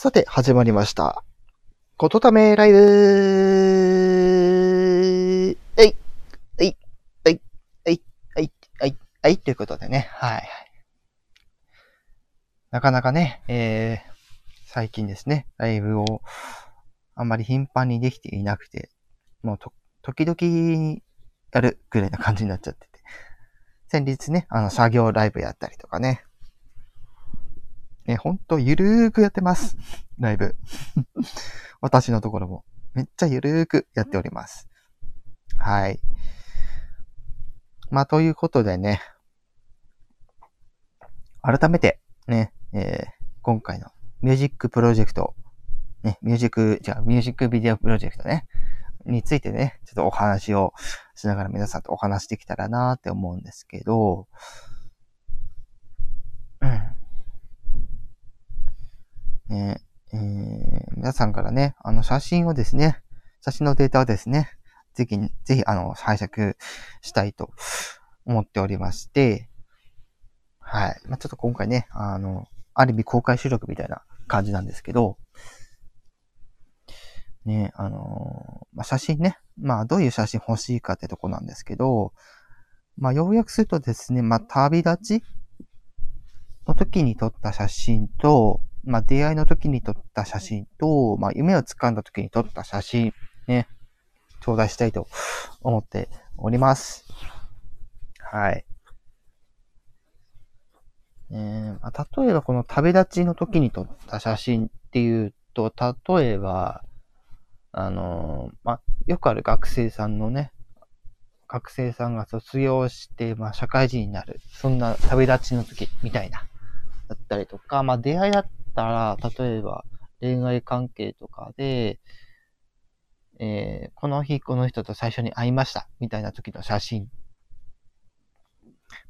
さて、始まりました。ことためライブえい、えい、えい、えい、えい、えい、えい、ということでね、はい。なかなかね、えー、最近ですね、ライブをあんまり頻繁にできていなくて、もうと、時々やるぐらいな感じになっちゃってて、先日ね、あの、作業ライブやったりとかね、ね、ほんとゆるーくやってます。ライブ。私のところも。めっちゃゆるーくやっております。はい。まあ、ということでね。改めて、ね、えー、今回のミュージックプロジェクト、ね、ミュージック、じゃあ、ミュージックビデオプロジェクトね、についてね、ちょっとお話をしながら皆さんとお話できたらなーって思うんですけど、うん。ねえー、皆さんからね、あの写真をですね、写真のデータをですね、ぜひ、ぜひ、あの、拝借したいと思っておりまして、はい。まあ、ちょっと今回ね、あの、ある意味公開収録みたいな感じなんですけど、ね、あの、まあ、写真ね、まあ、どういう写真欲しいかってとこなんですけど、まあ、要約するとですね、まあ、旅立ちの時に撮った写真と、まあ、出会いの時に撮った写真と、まあ、夢を掴んだ時に撮った写真、ね、頂戴したいと思っております。はい。えーまあ、例えばこの旅立ちの時に撮った写真っていうと、例えば、あのーまあ、よくある学生さんのね、学生さんが卒業して、まあ、社会人になる。そんな旅立ちの時みたいな。だったりとか、まあ、出会いだったら、例えば恋愛関係とかで、えーこの日この人と最初に会いました。みたいな時の写真。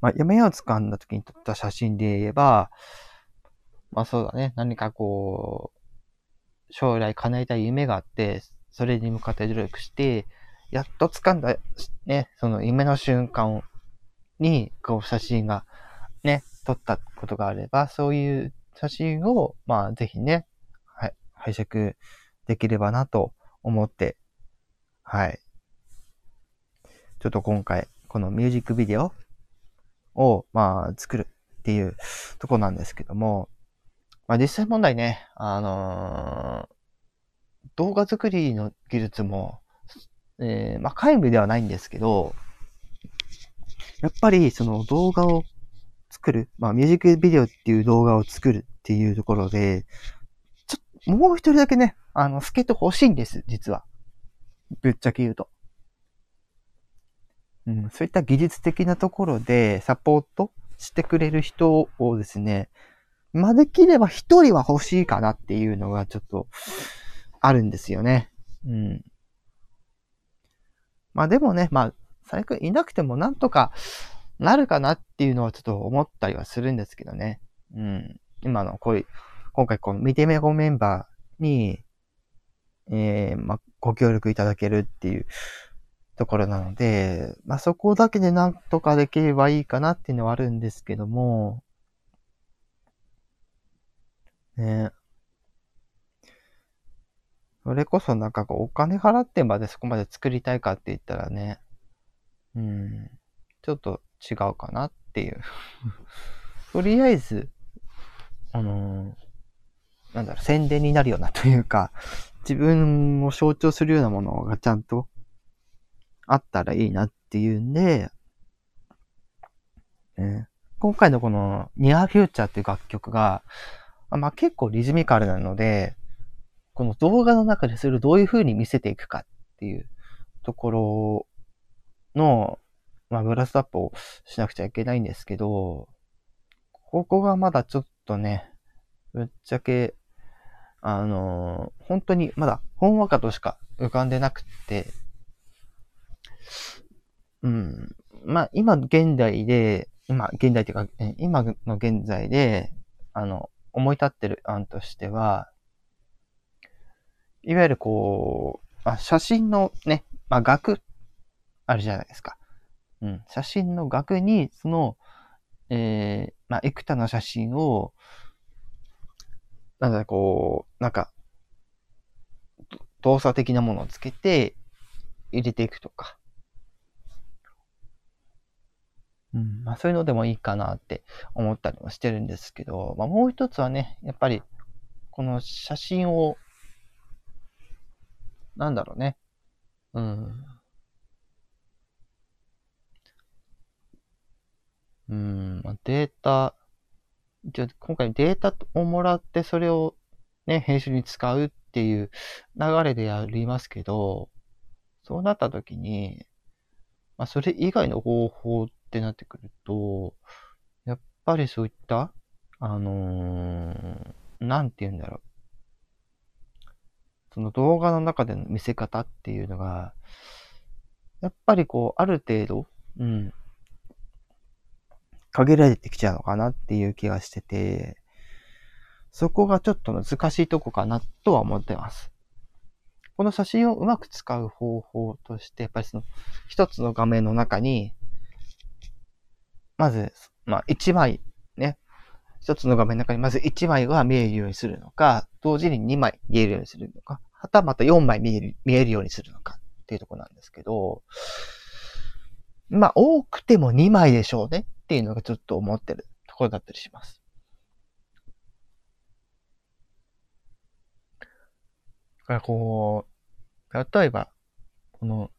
まあ、夢を掴んだ時に撮った写真で言えば、まあそうだね。何かこう、将来叶えたい夢があって、それに向かって努力して、やっと掴んだ、ね、その夢の瞬間に、こう写真がね、撮ったことがあれば、そういう写真を、まあぜひね、はい、拝借できればなと思って、はい。ちょっと今回、このミュージックビデオを、まあ、作るっていうとこなんですけども、まあ実際問題ね、あのー動画作りの技術も、えーまあ皆無ではないんですけど、やっぱりその動画を作る、まあミュージックビデオっていう動画を作るっていうところで、ちょもう一人だけね、あの、助っ人欲しいんです、実は。ぶっちゃけ言うと。うん、そういった技術的なところでサポートしてくれる人をですね、まあ、できれば一人は欲しいかなっていうのがちょっとあるんですよね。うん。まあでもね、まあ、最悪いなくてもなんとかなるかなっていうのはちょっと思ったりはするんですけどね。うん。今のこういう、今回この見てめごメンバーに、えー、まあ、ご協力いただけるっていうところなので、まあそこだけでなんとかできればいいかなっていうのはあるんですけども、ねそれこそなんかこうお金払ってまでそこまで作りたいかって言ったらね、うん、ちょっと違うかなっていう。とりあえず、あのーなんだろう、宣伝になるようなというか、自分を象徴するようなものがちゃんとあったらいいなっていうんで、ね今回のこの Near Future っていう楽曲が、まあ、結構リズミカルなので、この動画の中でそれをどういう風に見せていくかっていうところの、まあ、ブラストアップをしなくちゃいけないんですけど、ここがまだちょっとね、ぶっちゃけ、あのー本当にまだほんわかとしか浮かんでなくて、うん。まあ、今現代で、今、現代っていうか、今の現在で、あの、思い立ってる案としては、いわゆるこう、あ、写真のね、まあ、額、あるじゃないですか。うん。写真の額に、その、えー、まあ、幾多の写真を、なんだこう、なんか、動作的なものをつけて入れていくとか。うん、まあそういうのでもいいかなって思ったりもしてるんですけど、まあもう一つはね、やっぱり、この写真を、なんだろうね。うん、データ、じゃ今回データをもらってそれをね、編集に使うっていう流れでやりますけど、そうなった時に、まあ、それ以外の方法ってなってくると、やっぱりそういった、あのー、なんて言うんだろう。その動画の中での見せ方っていうのが、やっぱりこう、ある程度、うん、限られてきちゃうのかなっていう気がしてて、そこがちょっと難しいとこかなとは思ってます。この写真をうまく使う方法として、やっぱりその一つの画面の中に、まず、まあ一枚ね、一つの画面の中にまず一枚が見えるようにするのか、同時に二枚見えるようにするのか、はたまた四枚見える、見えるようにするのかっていうとこなんですけど、まあ多くても二枚でしょうねっていうのがちょっと思ってるところだったりします。だからこう、例えば、この、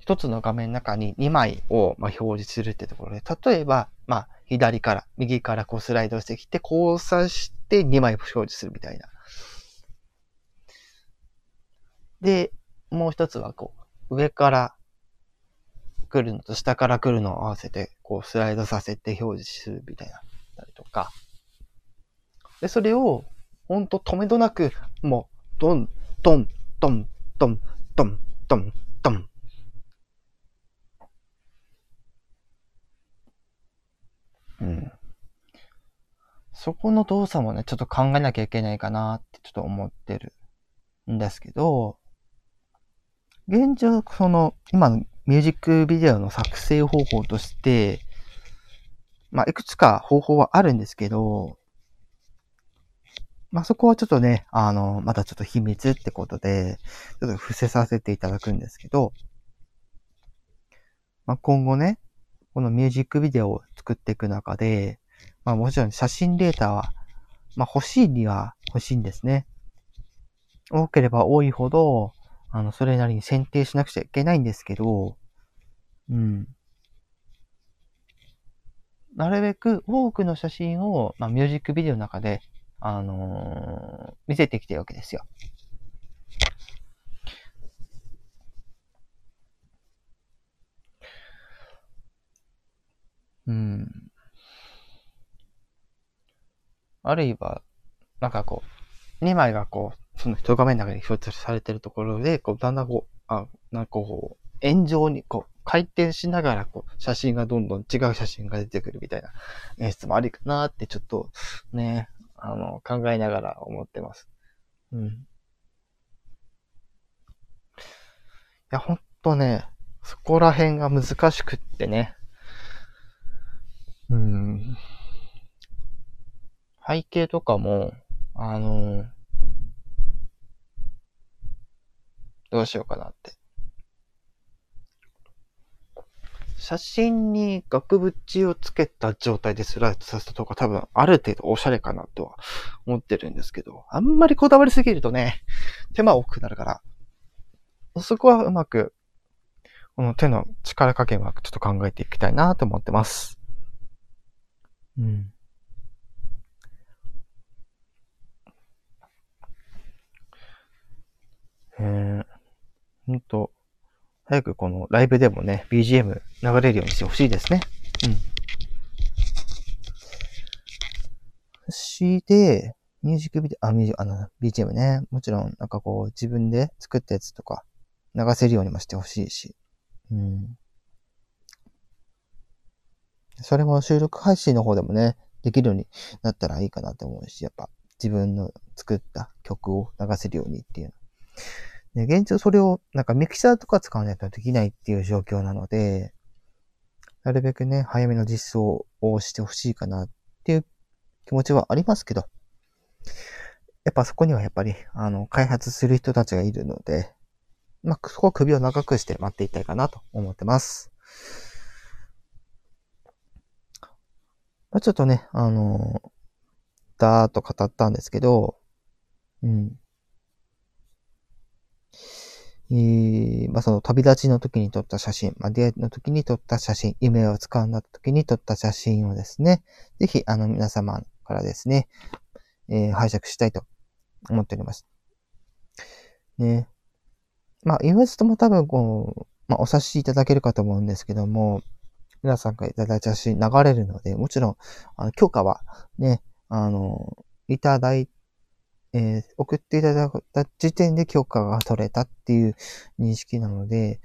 一つの画面の中に2枚をま表示するってところで、例えば、まあ、左から、右からこうスライドしてきて、交差して2枚表示するみたいな。で、もう一つはこう、上から来るのと下から来るのを合わせて、こうスライドさせて表示するみたいな、たりとか。で、それを、ほんと止めどなく、もう、ドン、ドン、ドン、ドン、ドン、ドン、ドン。うん。そこの動作もね、ちょっと考えなきゃいけないかなってちょっと思ってるんですけど、現状、その、今のミュージックビデオの作成方法として、まあ、いくつか方法はあるんですけど、まあ、そこはちょっとね、あの、まだちょっと秘密ってことで、ちょっと伏せさせていただくんですけど、まあ、今後ね、このミュージックビデオを作っていく中で、まあもちろん写真データは、まあ欲しいには欲しいんですね。多ければ多いほど、あの、それなりに選定しなくちゃいけないんですけど、うん。なるべく多くの写真を、まあ、ミュージックビデオの中で、あのー、見せてきてるわけですよ。うん。あるいは、なんかこう、2枚がこう、その一画面の中に表示されてるところで、こう、だんだんこう、あ、なんかこう、円状に、こう、回転しながら、こう、写真がどんどん違う写真が出てくるみたいな演出もありかなって、ちょっと、ね、あの、考えながら思ってます。うん。いや、ほんとね、そこら辺が難しくってね。うん。背景とかも、あの、どうしようかなって。写真に額縁をつけた状態でスライドさせたとか多分ある程度おしゃれかなとは思ってるんですけど、あんまりこだわりすぎるとね、手間多くなるから、そこはうまく、この手の力加減はちょっと考えていきたいなと思ってます。うん。えー、ほんと、早くこのライブでもね、BGM 流れるようにしてほしいですね。うん。そして、ミュージックビデオ、あ、ミュージあの、BGM ね。もちろん、なんかこう、自分で作ったやつとか、流せるようにもしてほしいし。うん。それも収録配信の方でもね、できるようになったらいいかなって思うし、やっぱ自分の作った曲を流せるようにっていう。で、現状それをなんかミキサーとか使わないとできないっていう状況なので、なるべくね、早めの実装をしてほしいかなっていう気持ちはありますけど、やっぱそこにはやっぱり、あの、開発する人たちがいるので、まあ、そこは首を長くして待っていたいかなと思ってます。まあ、ちょっとね、あの、だーっと語ったんですけど、うん。えー、まあ、その旅立ちの時に撮った写真、まあ、出会いの時に撮った写真、夢を掴んだ時に撮った写真をですね、ぜひ、あの、皆様からですね、えー、拝借したいと思っております。ね。まあ、インストも多分こう、まあ、お察しいただけるかと思うんですけども、皆さんからいただいた写真流れるので、もちろん、あの、許可はね、あの、いただいてえー、送っていただいた時点で許可が取れたっていう認識なので、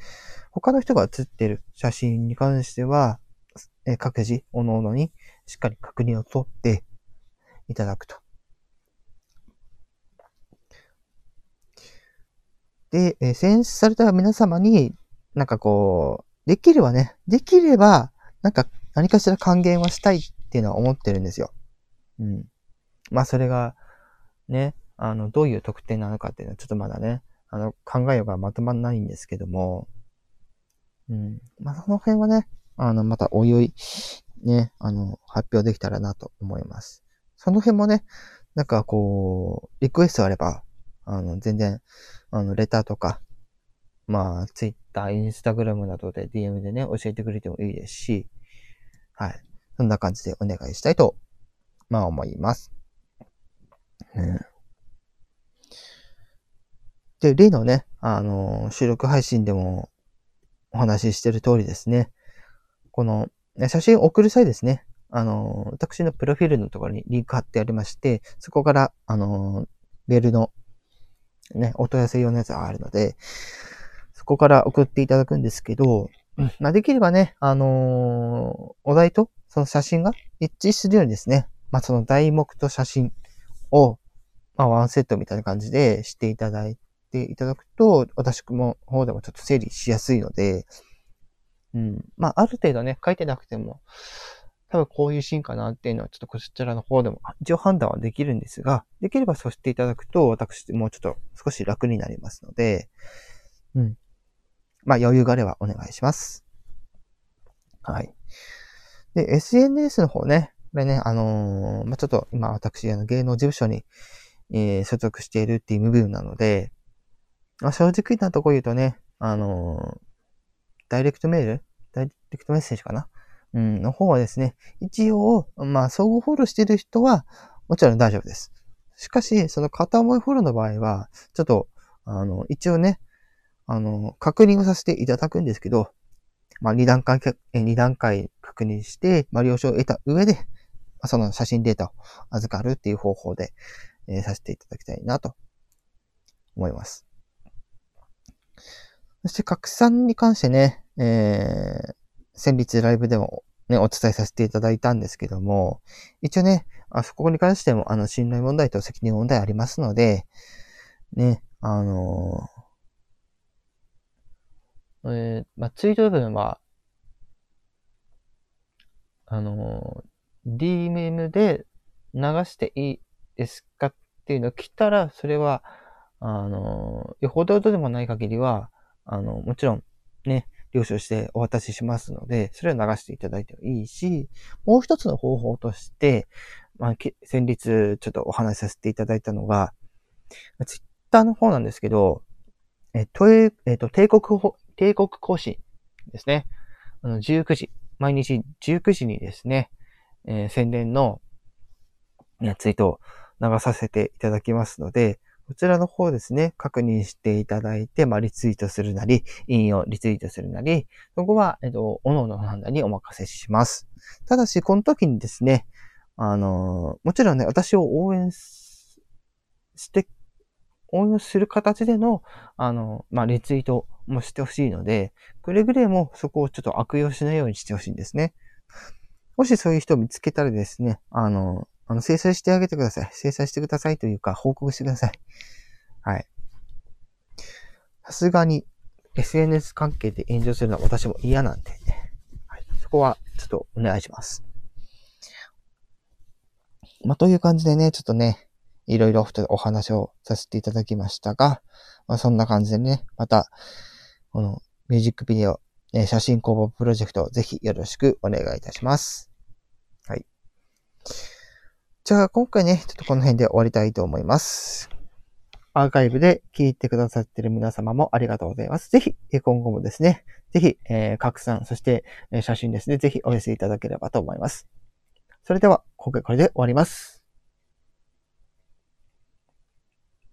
他の人が写ってる写真に関しては、えー、各自、おのおのにしっかり確認を取っていただくと。で、えー、選出された皆様に、なんかこう、できればね、できれば、なんか何かしら還元はしたいっていうのは思ってるんですよ。うん。まあそれが、ね、あの、どういう特典なのかっていうのはちょっとまだね、あの、考えようがまとまらないんですけども、うん。まあ、その辺はね、あの、またおいおい、ね、あの、発表できたらなと思います。その辺もね、なんかこう、リクエストあれば、あの、全然、あの、レターとか、まあ、ツイッター、インスタグラムなどで DM でね、教えてくれてもいいですし、はい。そんな感じでお願いしたいと、まあ思います。ね、で、例のね、あの、収録配信でもお話ししてる通りですね。この、写真送る際ですね。あの、私のプロフィールのところにリンク貼ってありまして、そこから、あの、メールの、ね、お問い合わせ用のやつがあるので、そこから送っていただくんですけど、まあ、できればね、あのお題とその写真が一致するようにですね、まあ、その題目と写真を、まあ、ワンセットみたいな感じでしていただいていただくと、私も方でもちょっと整理しやすいので、うん。まあ、ある程度ね、書いてなくても、多分こういうシーンかなっていうのは、ちょっとこちらの方でも一応判断はできるんですが、できればそうしていただくと、私もうちょっと少し楽になりますので、うん。まあ、余裕があればお願いします。はい。で、SNS の方ね、これね、あのー、まあ、ちょっと今私、あの、芸能事務所に、えー、所属しているっていう部分なので、まあ、正直なとこ言うとね、あのー、ダイレクトメールダイレクトメッセージかな？うん、の方はですね、一応、まあ、相互フォローしている人は、もちろん大丈夫です。しかし、その片思いフォローの場合は、ちょっと、あの、一応ね、あの、確認をさせていただくんですけど、まあ、二段階、二段階確認して、まあ、了承を得た上で、その写真データを預かるっていう方法で、えー、させていただきたいなと思います。そして拡散に関してね、えー、先日ライブでもね、お伝えさせていただいたんですけども、一応ね、あそこに関しても、あの、信頼問題と責任問題ありますので、ね、あのー、えー、まあ、ツイート部分は、あのー、DMM で流していいですかっていうのを来たら、それは、あの、よほどでもない限りは、あの、もちろん、ね、了承してお渡ししますので、それを流していただいてもいいし、もう一つの方法として、まあ、先日ちょっとお話しさせていただいたのが、ツイッターの方なんですけど、えっと、えっと、帝国、帝国更新ですね。あの、19時、毎日19時にですね、えー、宣伝の、ツイートを流させていただきますので、こちらの方ですね、確認していただいて、まあ、リツイートするなり、引用、リツイートするなり、そこは、えっと、おのおの判断にお任せします。ただし、この時にですね、あの、もちろんね、私を応援して、応援する形での、あの、まあ、リツイートもしてほしいので、くれぐれもそこをちょっと悪用しないようにしてほしいんですね。もしそういう人を見つけたらですね、あの、あの、制裁してあげてください。制裁してくださいというか、報告してください。はい。さすがに SNS 関係で炎上するのは私も嫌なんで、はい、そこはちょっとお願いします。まあ、という感じでね、ちょっとね、いろいろお話をさせていただきましたが、まあ、そんな感じでね、また、このミュージックビデオ、え写真工房プロジェクト、ぜひよろしくお願いいたします。じゃあ、今回ね、ちょっとこの辺で終わりたいと思います。アーカイブで聞いてくださっている皆様もありがとうございます。ぜひ、今後もですね、ぜひ、えー、拡散、そして、え写真ですね、ぜひお寄せいただければと思います。それでは、今回これで終わります。